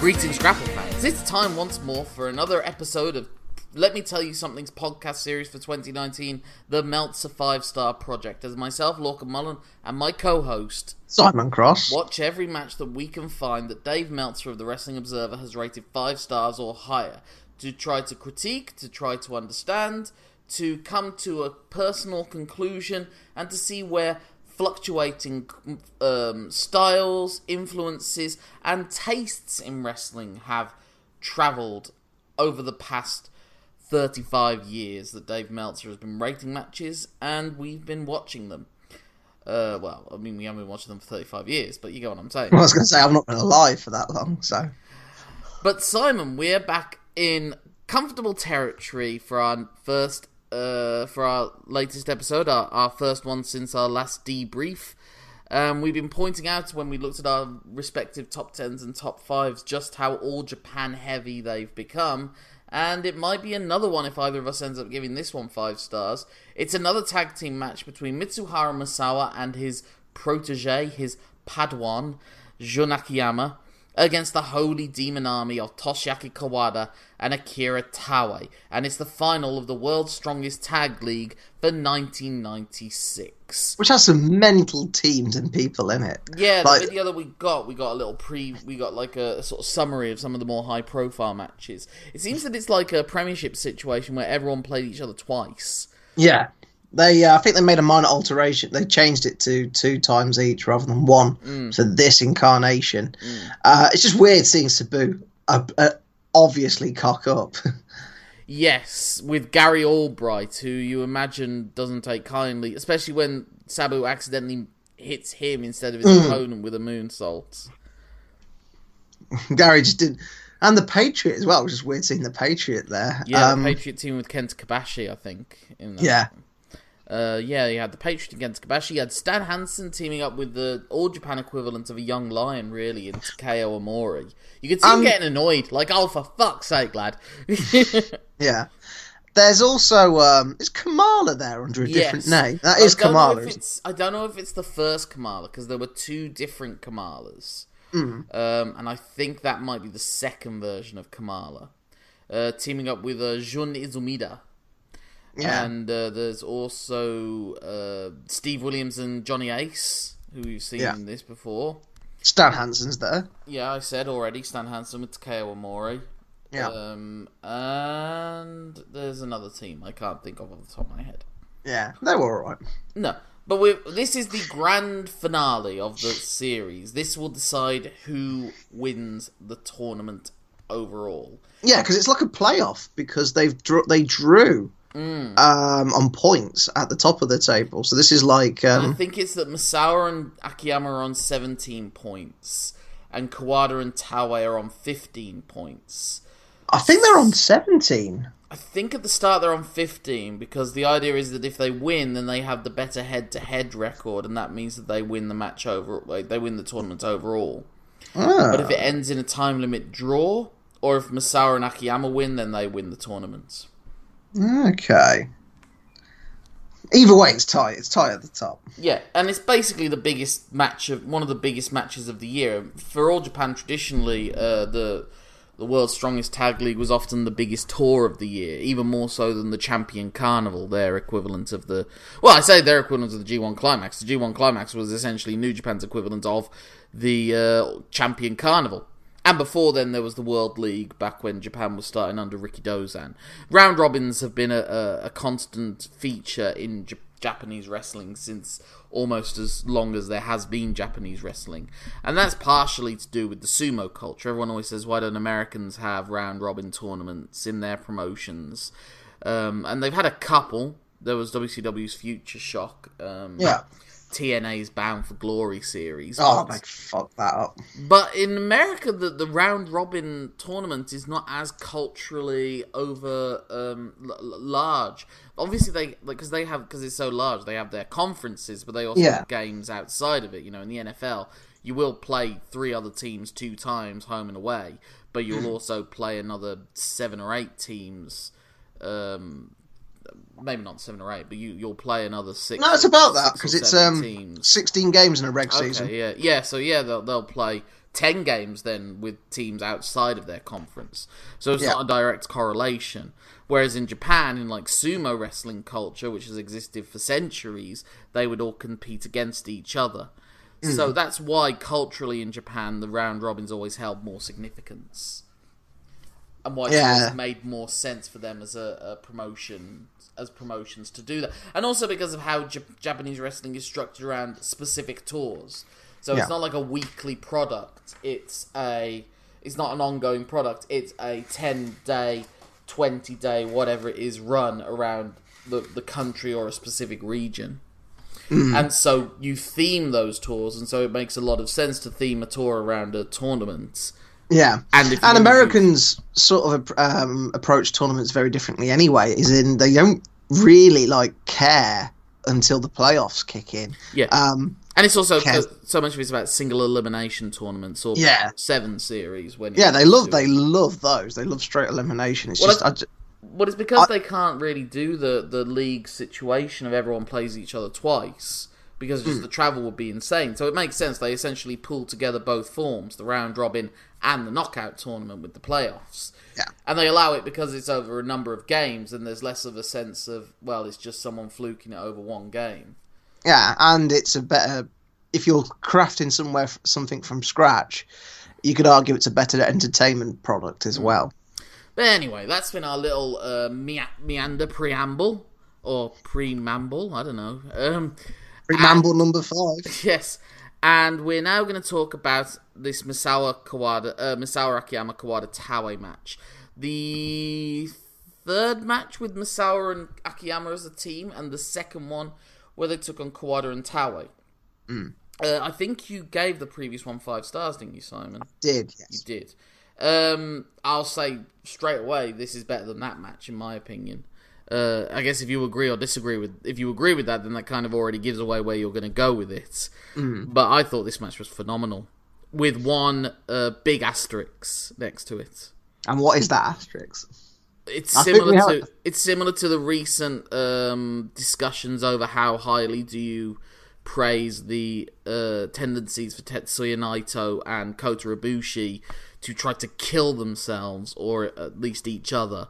Greetings, Grapple fans. It's time once more for another episode of Let Me Tell You Something's podcast series for 2019, the Meltzer 5 Star Project. As myself, Lorcan Mullan, and my co host, Simon Cross. watch every match that we can find that Dave Meltzer of the Wrestling Observer has rated 5 stars or higher to try to critique, to try to understand, to come to a personal conclusion, and to see where fluctuating um, styles, influences, and tastes in wrestling have travelled over the past 35 years that Dave Meltzer has been rating matches, and we've been watching them. Uh, well, I mean, we haven't been watching them for 35 years, but you get what I'm saying. I was going to say I've not been alive for that long, so But Simon, we're back in comfortable territory for our first, uh, for our latest episode, our, our first one since our last debrief. Um, we've been pointing out when we looked at our respective top tens and top fives just how all Japan heavy they've become, and it might be another one if either of us ends up giving this one five stars. It's another tag team match between Mitsuharu Misawa and his protege, his Padawan, Jun Akiyama, against the Holy Demon Army of Toshiaki Kawada and Akira Taue, and it's the final of the World's Strongest Tag League for 1996. which has some mental teams and people in it. Yeah, the video that we got, we got a little pre, we got like a, a sort of summary of some of the more high profile matches. It seems that it's like a premiership situation where everyone played each other twice. Yeah, they. Uh, I think they made a minor alteration. They changed it to two times each rather than one Mm. for this incarnation. Uh, it's just weird seeing Sabu uh, uh, obviously cock up. Yes, with Gary Albright, who you imagine doesn't take kindly, especially when Sabu accidentally hits him instead of his Mm. opponent with a moonsault. Gary just didn't. and the Patriot as well. Which is weird seeing the Patriot there. Yeah, Um, the Patriot team with Kenta Kobashi, I think. In that. Yeah. Uh, yeah, you had the Patriot against Kobashi. You had Stan Hansen teaming up with the All Japan equivalent of a young lion, really, in Takao Omori. You could see him Um, getting annoyed, like, oh, for fuck's sake, lad. Yeah. There's also um, is Kamala there under a different Yes. name. That is I is don't know Kamala. isn't I don't know if it's the first Kamala, because there were two different Kamalas. Mm. Um, and I think that might be the second version of Kamala. Uh, teaming up with uh, Jun Izumida. Yeah. And uh, there's also uh, Steve Williams and Johnny Ace, who we've seen Yeah. in this before. Stan Hansen's there. Yeah, I said already, Stan Hansen with Takao Omori. Yeah. Um, and there's another team I can't think of off the top of my head. Yeah. They were alright. No, but we this is the grand finale of the series. This will decide who wins the tournament overall. Yeah, because it's like a playoff because they've they drew Mm. um, on points at the top of the table. So this is like I um, think it's that Misawa and Akiyama are on 17 points, and Kawada and Taue are on 15 points. I think they're on seventeen. I think at the start they're on 15 because the idea is that if they win, then they have the better head-to-head record, and that means that they win the match over. Like, they win the tournament overall. Ah, But if it ends in a time limit draw, or if Misawa and Akiyama win, then they win the tournament. Okay. Either way, it's tight. It's tight at the top. Yeah, and it's basically the biggest match of one of the biggest matches of the year for all Japan. Traditionally, uh, the the world's strongest tag league was often the biggest tour of the year, even more so than the Champion Carnival, their equivalent of the. Well, I say their equivalent of the G1 Climax. The G1 Climax was essentially New Japan's equivalent of the uh, Champion Carnival. And before then, there was the World League back when Japan was starting under Rikidozan. Round robins have been a, a, a constant feature in J- Japanese wrestling since almost as long as there has been Japanese wrestling. And that's partially to do with the sumo culture. Everyone always says, why don't Americans have round robin tournaments in their promotions? Um, and they've had a couple. There was WCW's Future Shock. Um, Yeah. TNA's Bound for Glory series. Oh, but- like fuck that up. but in America, the, the round robin tournament is not as culturally over um, l- large. Obviously, they because they have because it's so large, they have their conferences, but they also Yeah. have games outside of it. You know, in the NFL, you will play three other teams two times, home and away, but you'll Mm. also play another seven or eight teams. Um, maybe not seven or eight, but you you'll play another six. No, it's or- about that because it's um teams. 16 games in a reg season. Yeah, yeah. So yeah, they'll they'll play ten games then with teams outside of their conference. So it's Yeah. not a direct correlation. Whereas in Japan, in like sumo wrestling culture, which has existed for centuries, they would all compete against each other. Mm. So that's why culturally in Japan, the round robins always held more significance, and why Yeah. it made more sense for them as a, a promotion as promotions to do that, and also because of how Jap- Japanese wrestling is structured around specific tours. So Yeah. it's not like a weekly product. It's a it's not an ongoing product. It's a ten day, twenty day, whatever it is, run around the the country or a specific region. Hmm. And so you theme those tours, and so it makes a lot of sense to theme a tour around a tournament. Yeah, And and Americans sort of um, approach tournaments very differently anyway. Is in they don't really like care until the playoffs kick in. Yeah, Um, and it's also Kes- so much of it's about single elimination tournaments or Yeah. seven series. When yeah, they love they it. love those. They love straight elimination. It's Well, just I- I ju- But it's because they can't really do the, the league situation of everyone plays each other twice because Hmm. just the travel would be insane. So it makes sense they essentially pull together both forms, the round robin and the knockout tournament with the playoffs. Yeah. And they allow it because it's over a number of games and there's less of a sense of well, it's just someone fluking it over one game. yeah, and it's a better if you're crafting somewhere something from scratch. You could argue it's a better entertainment product Hmm. as well. But anyway, that's been our little uh, mea- meander preamble or pre-mamble, I don't know. Um, Remember number five. Yes, and we're now going to talk about this Misawa Kawada, uh, Misawa Akiyama Kawada Taue match. The third match with Misawa and Akiyama as a team, and the second one where they took on Kawada and Taue. Uh, I think you gave the previous one five stars, didn't you, Simon? Did Yes. You did. Um, I'll say straight away, this is better than that match, in my opinion. Uh, I guess if you agree or disagree with, if you agree with that, then that kind of already gives away where you're going to go with it. But I thought this match was phenomenal, with one uh, big asterisk next to it. And what is that asterisk? It's I similar to have- it's similar to the recent um, discussions over how highly do you praise the uh, tendencies for Tetsuya Naito and Kota Ibushi to try to kill themselves or at least each other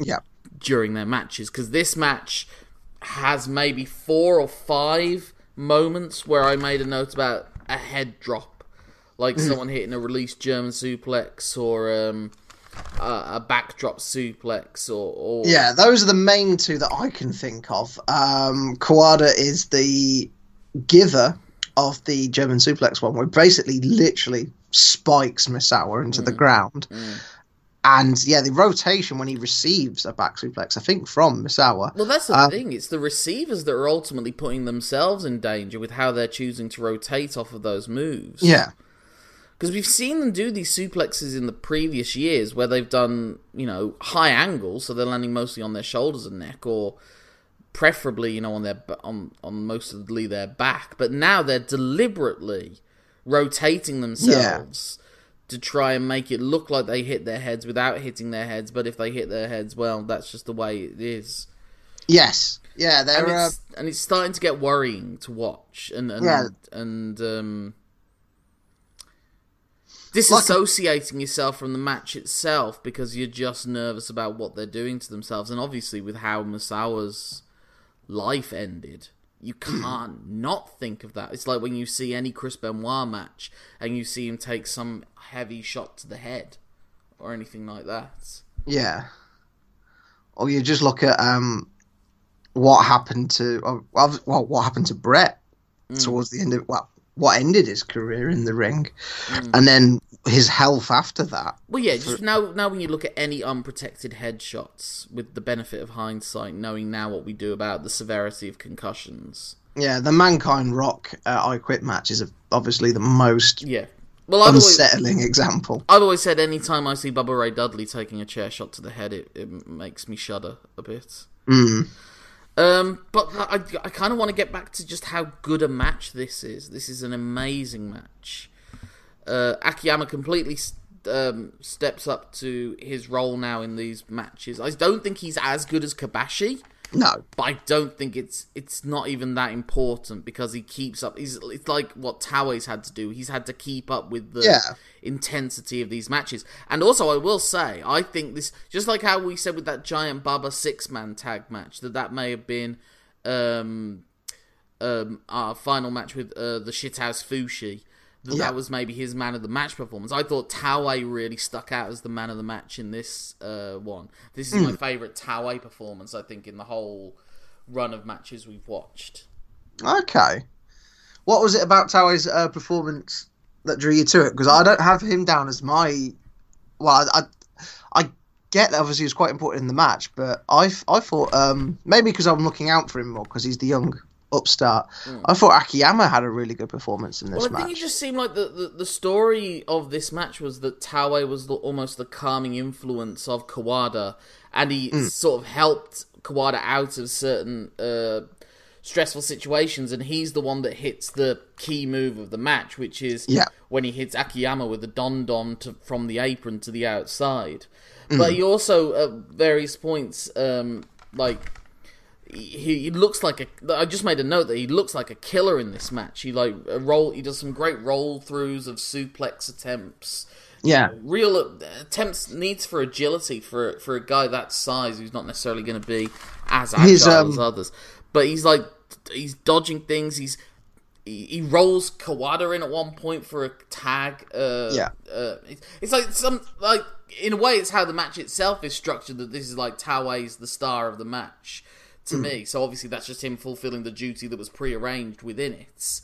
Yeah. During their matches because this match has maybe four or five moments where I made a note about a head drop, like Mm-hmm. someone hitting a released German suplex or um, a, a backdrop suplex or, or Yeah, those are the main two that I can think of. Um, Kawada is the giver of the German suplex one, where basically literally spikes Misawa into the ground. And yeah, the rotation when he receives a back suplex, I think from Misawa. Well, that's the Um, thing. It's the receivers that are ultimately putting themselves in danger with how they're choosing to rotate off of those moves. Yeah, Because we've seen them do these suplexes in the previous years where they've done, you know, high angles, so they're landing mostly on their shoulders and neck, or preferably, you know, on their on on mostly their back. But now they're deliberately rotating themselves to try and make it look like they hit their heads without hitting their heads. But if they hit their heads, well, that's just the way it is. yes, yeah, And they're uh, it's, and it's starting to get worrying to watch, and and Yeah. and um, disassociating yourself from the match itself because you're just nervous about what they're doing to themselves, and obviously with how Misawa's life ended. You can't not think of that. It's like when you see any Chris Benoit match and you see him take some heavy shot to the head or anything like that. yeah. Or you just look at um, what happened to uh, well, well, what happened to Bret towards the end of well, what ended his career in the ring, and then his health after that. Well, yeah, just now, now when you look at any unprotected headshots, with the benefit of hindsight, knowing now what we do about the severity of concussions. Yeah, the Mankind Rock uh, I Quit match is obviously the most Yeah. Well, I've always, unsettling example. I've always said anytime I see Bubba Ray Dudley taking a chair shot to the head, it, it makes me shudder a bit. Mm. Um, but I, I kind of want to get back to just how good a match this is. This is an amazing match. Uh, Akiyama completely um, steps up to his role now in these matches. I don't think he's as good as Kobashi, No, but I don't think it's it's not even that important because he keeps up. He's it's like what Taue's had to do. He's had to keep up with the Yeah. intensity of these matches. And also, I will say, I think this just like how we said with that Giant Baba six man tag match that that may have been um, um, our final match with uh, the shithouse Fuchi. That, Yeah. that was maybe his man of the match performance. I thought Taue really stuck out as the man of the match in this uh, one. This is my favorite Taue performance. I think in the whole run of matches we've watched. okay. What was it about Taue's uh, performance that drew you to it? Because I don't have him down as my. Well, I, I, I get that obviously he was quite important in the match, but I, I thought um, maybe because I'm looking out for him more because he's the young upstart. I thought Akiyama had a really good performance in this Well, I match. think it just seemed like the, the, the story of this match was that Taue was the, almost the calming influence of Kawada, and he Hmm. sort of helped Kawada out of certain uh, stressful situations, and he's the one that hits the key move of the match, which is Yeah. when he hits Akiyama with the Don Don to, from the apron to the outside. Hmm. But he also, at various points, um, like he, he looks like a. I just made a note that he looks like a killer in this match. He like a roll. He does some great roll throughs of suplex attempts. yeah, Real uh, attempts needs for agility for for a guy that size who's not necessarily going to be as agile um, as others. But he's like he's dodging things. He's he, rolls Kawada in at one point for a tag. Uh, Yeah. uh, it's, it's like some like in a way it's how the match itself is structured. That this is like Taue's the star of the match to Hmm. me. So obviously that's just him fulfilling the duty that was prearranged within it.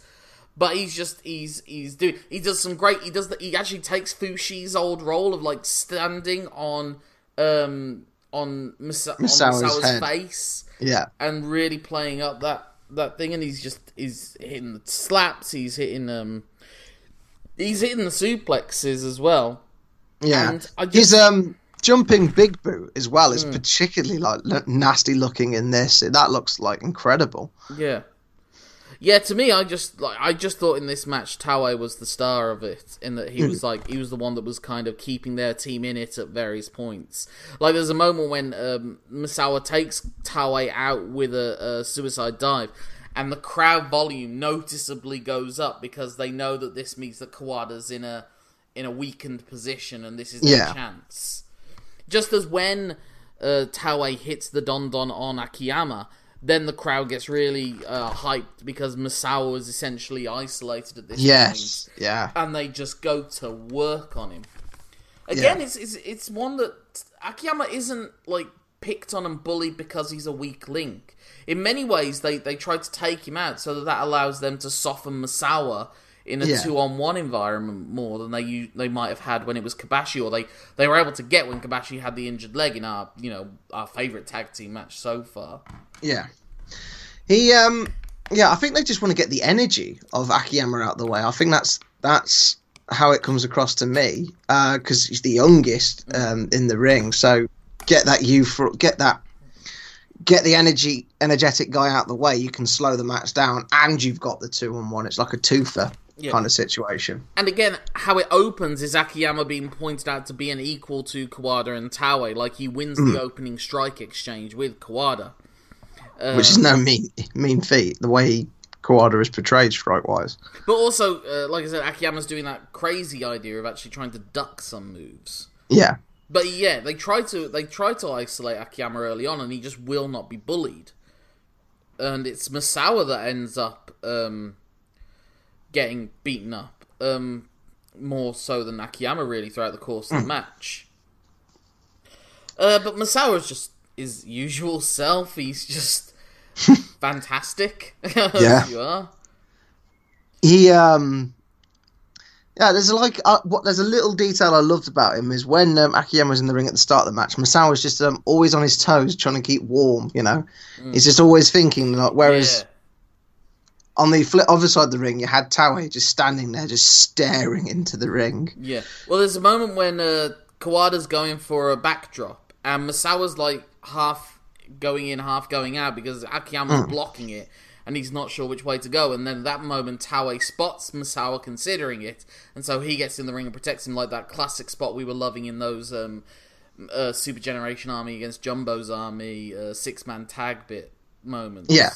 But he's just he's he's doing he does some great he does the, he actually takes Fuchi's old role of like standing on um on, Misa- on Misawa's Misawa's face yeah, and really playing up that that thing and he's just he's hitting the slaps he's hitting um he's hitting the suplexes as well yeah. And I just- His um jumping big boot as well Hmm. is particularly like nasty looking in this. That looks like incredible. Yeah. Yeah, to me, I just like I just thought in this match, Taue was the star of it, in that he was like he was the one that was kind of keeping their team in it at various points. Like there's a moment when um, Misawa takes Taue out with a, a suicide dive, and the crowd volume noticeably goes up because they know that this means that Kawada's in a in a weakened position, and this is their Yeah. chance. Just as when uh, Taue hits the Don Don on Akiyama, then the crowd gets really uh, hyped because Masao is essentially isolated at this Yes, point, yeah, and they just go to work on him. Again, Yeah. it's, it's it's one that Akiyama isn't like picked on and bullied because he's a weak link. In many ways, they they try to take him out so that that allows them to soften Misawa in a Yeah. two-on-one environment more than they they might have had when it was Kobashi, or they they were able to get when Kobashi had the injured leg in our you know our favorite tag team match so far. yeah. He um yeah, I think they just want to get the energy of Akiyama out the way. I think that's that's how it comes across to me because he's the youngest um, in the ring. So get that you for get that, get the energy, energetic guy out the way. You can slow the match down, and you've got the two on one. It's like a twofer Yeah. kind of situation. And again, how it opens is Akiyama being pointed out to be an equal to Kawada and Taue, like he wins Mm. the opening strike exchange with Kawada. Uh, which is no mean mean feat. The way Kawada is portrayed, strike wise. But also, uh, like I said, Akiyama's doing that crazy idea of actually trying to duck some moves. Yeah, But yeah, they try to they try to isolate Akiyama early on, and he just will not be bullied. And it's Misawa that ends up um, getting beaten up, um, more so than Akiyama really throughout the course of the match. Uh, but is just his usual self. He's just fantastic. Yeah. you are. he um yeah there's a, like uh, what there's a little detail i loved about him is when um, akiyama was in the ring at the start of the match masao was just um, always on his toes trying to keep warm you know he's just always thinking like whereas Yeah. On the flip other side of the ring you had Taue just standing there just staring into the ring Yeah. Well, there's a moment when uh, Kawada's going for a backdrop, and Misawa's like half going in, half going out because Akiyama's blocking it, and he's not sure which way to go. And then at that moment, Taue spots Misawa considering it, and so he gets in the ring and protects him like that classic spot we were loving in those um, uh, Super Generation Army against Jumbo's Army uh, six man tag bit moments. Yeah.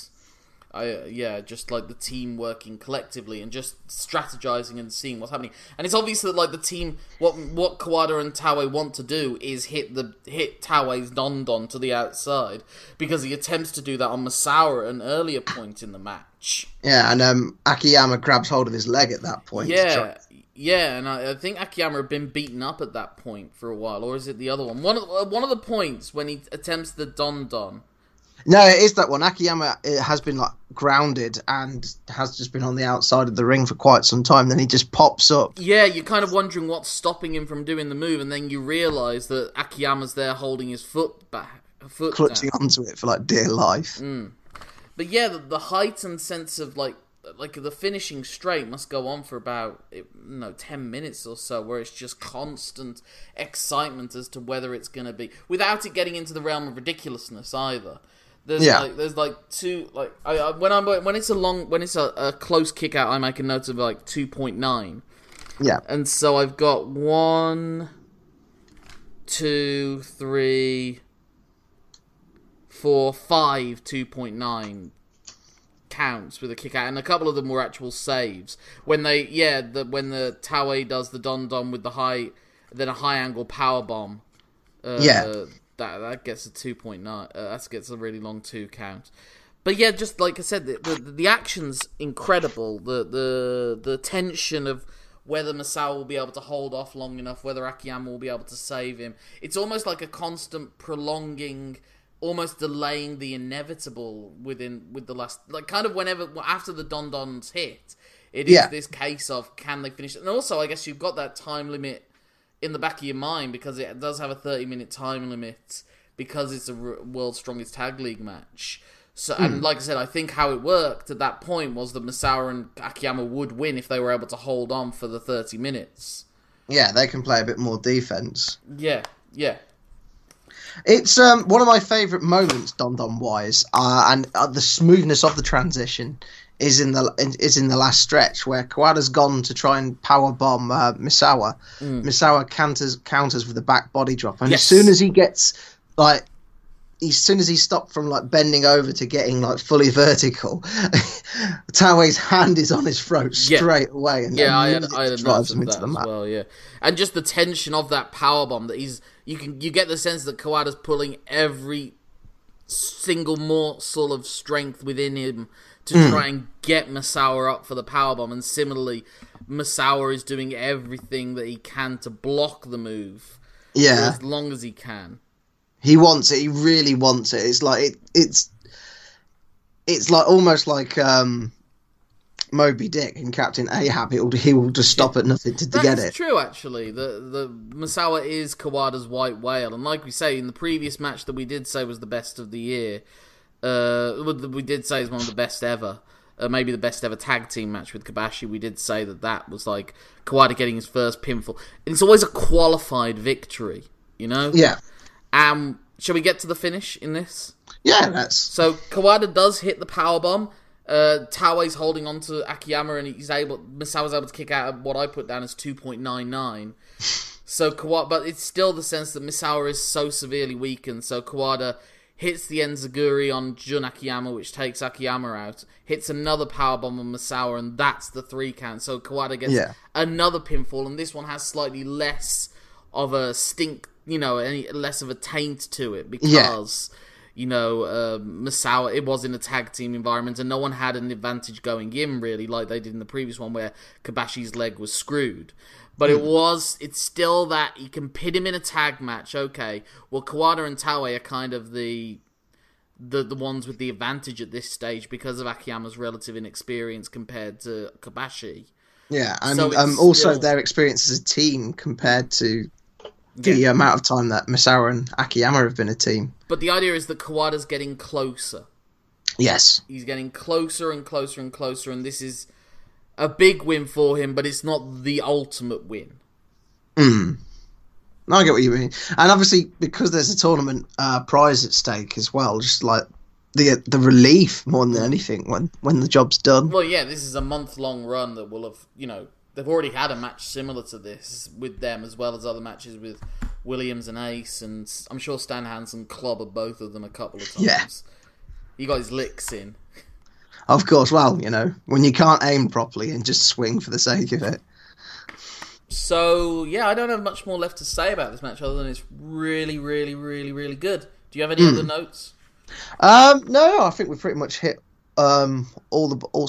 I, uh, yeah, just like the team working collectively and just strategizing and seeing what's happening. And it's obvious that like the team, what what Kawada and Taue want to do is hit the hit Taue's Don Don to the outside because he attempts to do that on Misawa at an earlier point in the match. yeah and um akiyama grabs hold of his leg at that point Yeah, yeah, and I, I think Akiyama had been beaten up at that point for a while, or is it the other one? One of uh, one of the points when he attempts the Don Don. No, it is that one. Akiyama it has been like grounded and has just been on the outside of the ring for quite some time. Then he just pops up. Yeah, you're kind of wondering what's stopping him from doing the move, and then you realise that Akiyama's there holding his foot back, foot clutching down. onto it for like dear life. Hmm. But yeah, the, the and sense of like, like the finishing straight must go on for about eh, you know ten minutes or so, where it's just constant excitement as to whether it's going to be, without it getting into the realm of ridiculousness either. There's Yeah. like there's like two like I, I, when I'm when it's a long when it's a, a close kick out, I make a note of like two point nine. Yeah, And so I've got one, two, three, four, five two point nine counts with a kick out, and a couple of them were actual saves. When they, yeah, the when the Taue does the Don Don with the high, then a high angle power bomb. Uh, Yeah. That that gets a 2.9. Uh, that gets a really long two count. But yeah, just like I said, the, the, the action's incredible. The the the tension of whether Masao will be able to hold off long enough, whether Akiyama will be able to save him. It's almost like a constant prolonging, almost delaying the inevitable within with the last, like kind of whenever after the Don Dons hit, it is Yeah. this case of can they finish? it? And also, I guess you've got that time limit in the back of your mind because it does have a 30 minute time limit because it's a world's strongest tag league match. So and like I said, I think how it worked at that point was that Misawa and Akiyama would win if they were able to hold on for the 30 minutes. yeah, they can play a bit more defense. Yeah, yeah. It's um, one of my favourite moments, Don Don wise, uh, and uh, the smoothness of the transition is in the is in the last stretch where Kawada's gone to try and power bomb uh, Misawa. Misawa counters counters with a back body drop, and Yes. as soon as he gets like. As soon as he stopped from like bending over to getting like fully vertical, Taue's hand is on his throat Yeah. straight away, and Yeah, I had, I had drives him into that the as well. Yeah, and just the tension of that power bomb that he's you can you get the sense that Kawada's pulling every single morsel of strength within him to Hmm. try and get Misawa up for the power bomb, and similarly, Misawa is doing everything that he can to block the move Yeah, as long as he can. He wants it. He really wants it. It's like it, it's it's like almost like um, Moby Dick and Captain Ahab. He'll, he will just stop at nothing to, to That get is it. true, actually. The the Misawa is Kawada's white whale, and like we say in the previous match that we did say was the best of the year, uh, we did say it's one of the best ever. Uh, maybe the best ever tag team match with Kobashi. We did say that that was like Kawada getting his first pinfall, and it's always a qualified victory, you know. Yeah, Um, shall we get to the finish in this? yeah. That's So Kawada does hit the power bomb. Uh, Taue's holding on to Akiyama, and he's able. Misawa's able to kick out of what I put down as two point nine nine. So Kawada, but it's still the sense that Misawa is so severely weakened. So Kawada hits the Enziguri on Jun Akiyama, which takes Akiyama out. Hits another power bomb on Misawa, and that's the three count. So Kawada gets Yeah. another pinfall, and this one has slightly less of a stink, you know, any less of a taint to it because you know uh, Misawa. It was in a tag team environment, and no one had an advantage going in really, like they did in the previous one where Kobashi's leg was screwed. But it was, it's still that you can pit him in a tag match, okay. Well, Kawada and Taue are kind of the the the ones with the advantage at this stage because of Akiyama's relative inexperience compared to Kobashi. Yeah, and So um, also still- their experience as a team compared to the amount of time that Misawa and Akiyama have been a team. But the idea is that Kawada's getting closer. Yes. He's getting closer and closer and closer, and this is a big win for him, but it's not the ultimate win. Mm. I get what you mean, and obviously because there's a tournament uh, prize at stake as well, just like the the relief more than anything when when the job's done. Well, yeah, this is a month long run that will have, you know, they've already had a match similar to this with them, as well as other matches with Williams and Ace, and I'm sure Stan Hansen clobbered both of them a couple of times. Yeah. He got his licks in. Of course, well, you know when you can't aim properly and just swing for the sake of it. So, yeah, I don't have much more left to say about this match other than it's really, really, really, really good. Do you have any other notes? Um, no, I think we've pretty much hit um all the all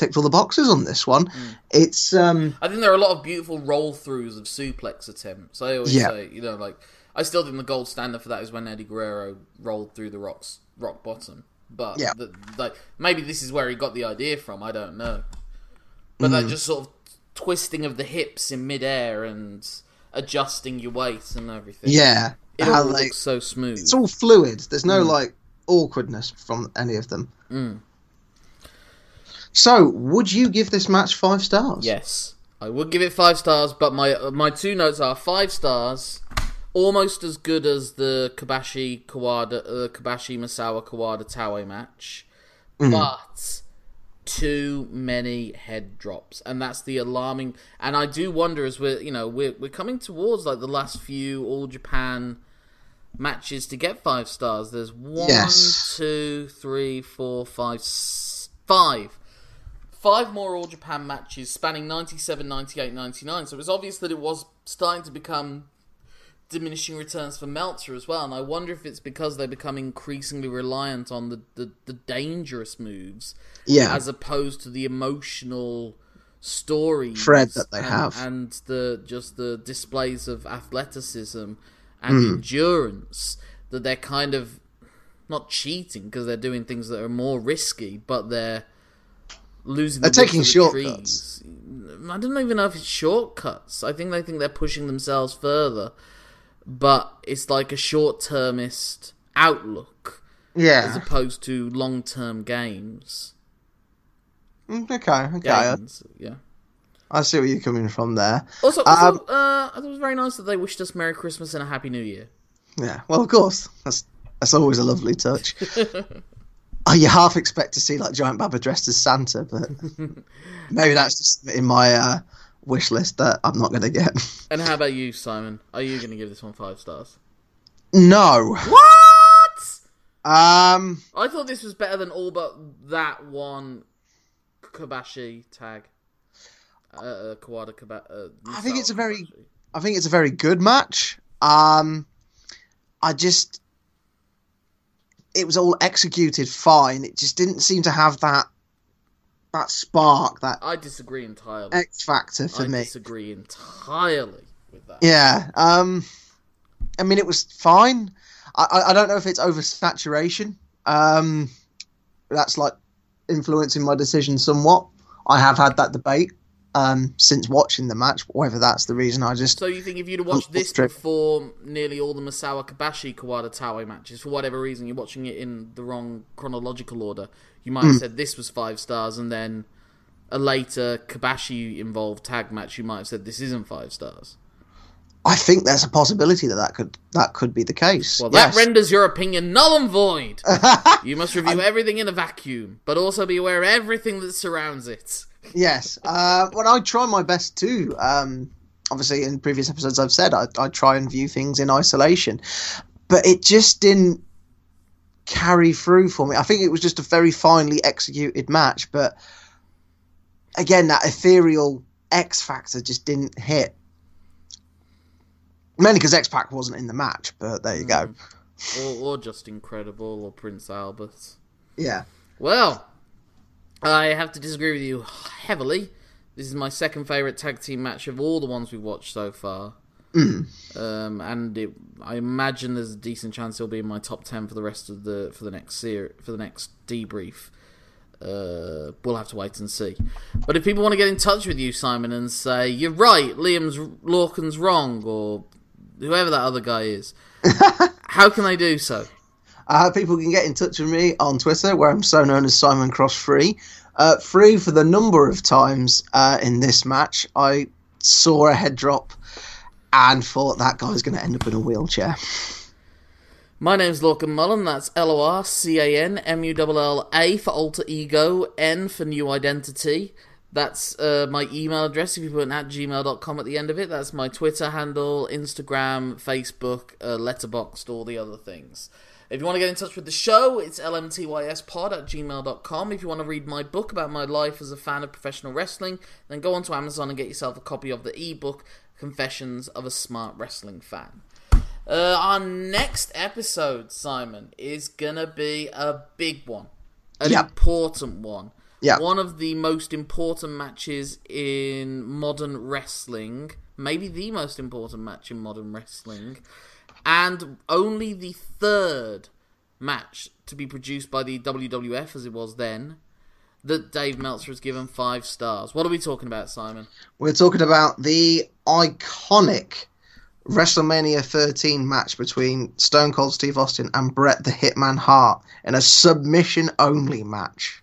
ticked all the boxes on this one. It's um I think there are a lot of beautiful roll throughs of suplex attempts. I always Yeah. say, you know, like I still think the gold standard for that is when Eddie Guerrero rolled through the rocks rock bottom. But Yeah. the, like maybe this is where he got the idea from. I don't know. But that just sort of twisting of the hips in midair and adjusting your weight and everything. yeah, it all they- looks so smooth. it's all fluid. There's no like awkwardness from any of them. Mm. So, would you give this match five stars? Yes, I would give it five stars, but my my two notes are five stars, almost as good as the Kobashi Kawada, uh, Kobashi Misawa Kawada Taue match, but too many head drops, and that's the alarming. And I do wonder as we're you know we're we're coming towards like the last few All Japan matches to get five stars. There's one, Yes. two, three, four, five, s- five five more All Japan matches spanning 97, 98, 99. So it was obvious that it was starting to become diminishing returns for Meltzer as well. And I wonder if it's because they become increasingly reliant on the, the, the dangerous moves Yeah. as opposed to the emotional story Thread that they and, have. and the just the displays of athleticism and Hmm. endurance that they're kind of not cheating because they're doing things that are more risky, but they're losing. They're the taking the shortcuts. trees. I don't even know if it's shortcuts. I think they think they're pushing themselves further, but it's like a short-termist outlook Yeah. as opposed to long-term games. Mm, Okay. Okay. I, Gains, yeah. I see where you're coming from there. Also, also Um, uh, I thought it was very nice that they wished us Merry Christmas and a Happy New Year. Yeah. Well, of course. That's that's always a lovely touch. you half expect to see like Giant Baba dressed as Santa, but maybe that's just in my uh, wish list that I'm not going to get. And how about you, Simon? Are you going to give this one five stars? no. What? Um. I thought this was better than all but that one Kobashi tag. Uh, uh, Kawada Kaba- uh, I think it's a very- Kobashi. I think it's a very good match. Um, I just, it was all executed fine. It just didn't seem to have that, that spark, that I disagree entirely. X factor for I me. disagree entirely with that. Yeah. Um, I mean, it was fine. I, I, I don't know if it's oversaturation. Um, that's like influencing my decision somewhat. I have had that debate um, since watching the match. Whether that's the reason, I just So you think if you'd watched this True. before nearly all the Misawa Kobashi Kawada Taue matches, for whatever reason you're watching it in the wrong chronological order, you might have Hmm. said this was five stars, and then a later Kobashi involved tag match, you might have said this isn't five stars. I think there's a possibility that that could that could be the case. Well, that yes. renders your opinion null and void. you must review everything in a vacuum, but also be aware of everything that surrounds it. Yes. Uh, well, I try my best too. Um, obviously, in previous episodes, I've said I, I try and view things in isolation, but it just didn't carry through for me. I think it was just a very finely executed match, but again, that ethereal X factor just didn't hit. Mainly because X Pac wasn't in the match, but there you go. Or, or just incredible, or Prince Albert. Yeah. Well, I have to disagree with you heavily. This is my second favourite tag team match of all the ones we've watched so far. Um, and it, I imagine there's a decent chance he'll be in my top ten for the rest of the for the next ser- for the next debrief. Uh, we'll have to wait and see. But if people want to get in touch with you, Simon, and say you're right, Liam's Lorcan's wrong, or whoever that other guy is, how can they do so? Uh, people can get in touch with me on Twitter, where I'm so known as Simon Cross Free. Uh, free for the number of times uh, in this match I saw a head drop and thought that guy's going to end up in a wheelchair. My name's Lorcan Mullan, that's L O R C A N M U L L A for alter ego, N for new identity. That's uh, my email address if you put an at gmail.com at the end of it. That's my Twitter handle, Instagram, Facebook, uh, all the other things. If you want to get in touch with the show, it's lmtyspod at gmail.com. If you want to read my book about my life as a fan of professional wrestling, then go onto Amazon and get yourself a copy of the ebook, Confessions of a Smart Wrestling Fan. Uh, our next episode, Simon, is gonna be a big one, an Yep. important one. Yeah. One of the most important matches in modern wrestling, maybe the most important match in modern wrestling, and only the third match to be produced by the WWF as it was then. That Dave Meltzer has given five stars. What are we talking about, Simon? We're talking about the iconic WrestleMania 13 match between Stone Cold Steve Austin and Bret the Hitman Hart in a submission only match.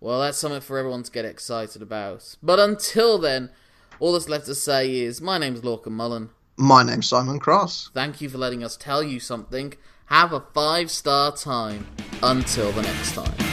Well, that's something for everyone to get excited about. But until then, all that's left to say is my name's Lorcan Mullan. My name's Simon Cross. Thank you for letting us tell you something. Have a five star time. Until the next time.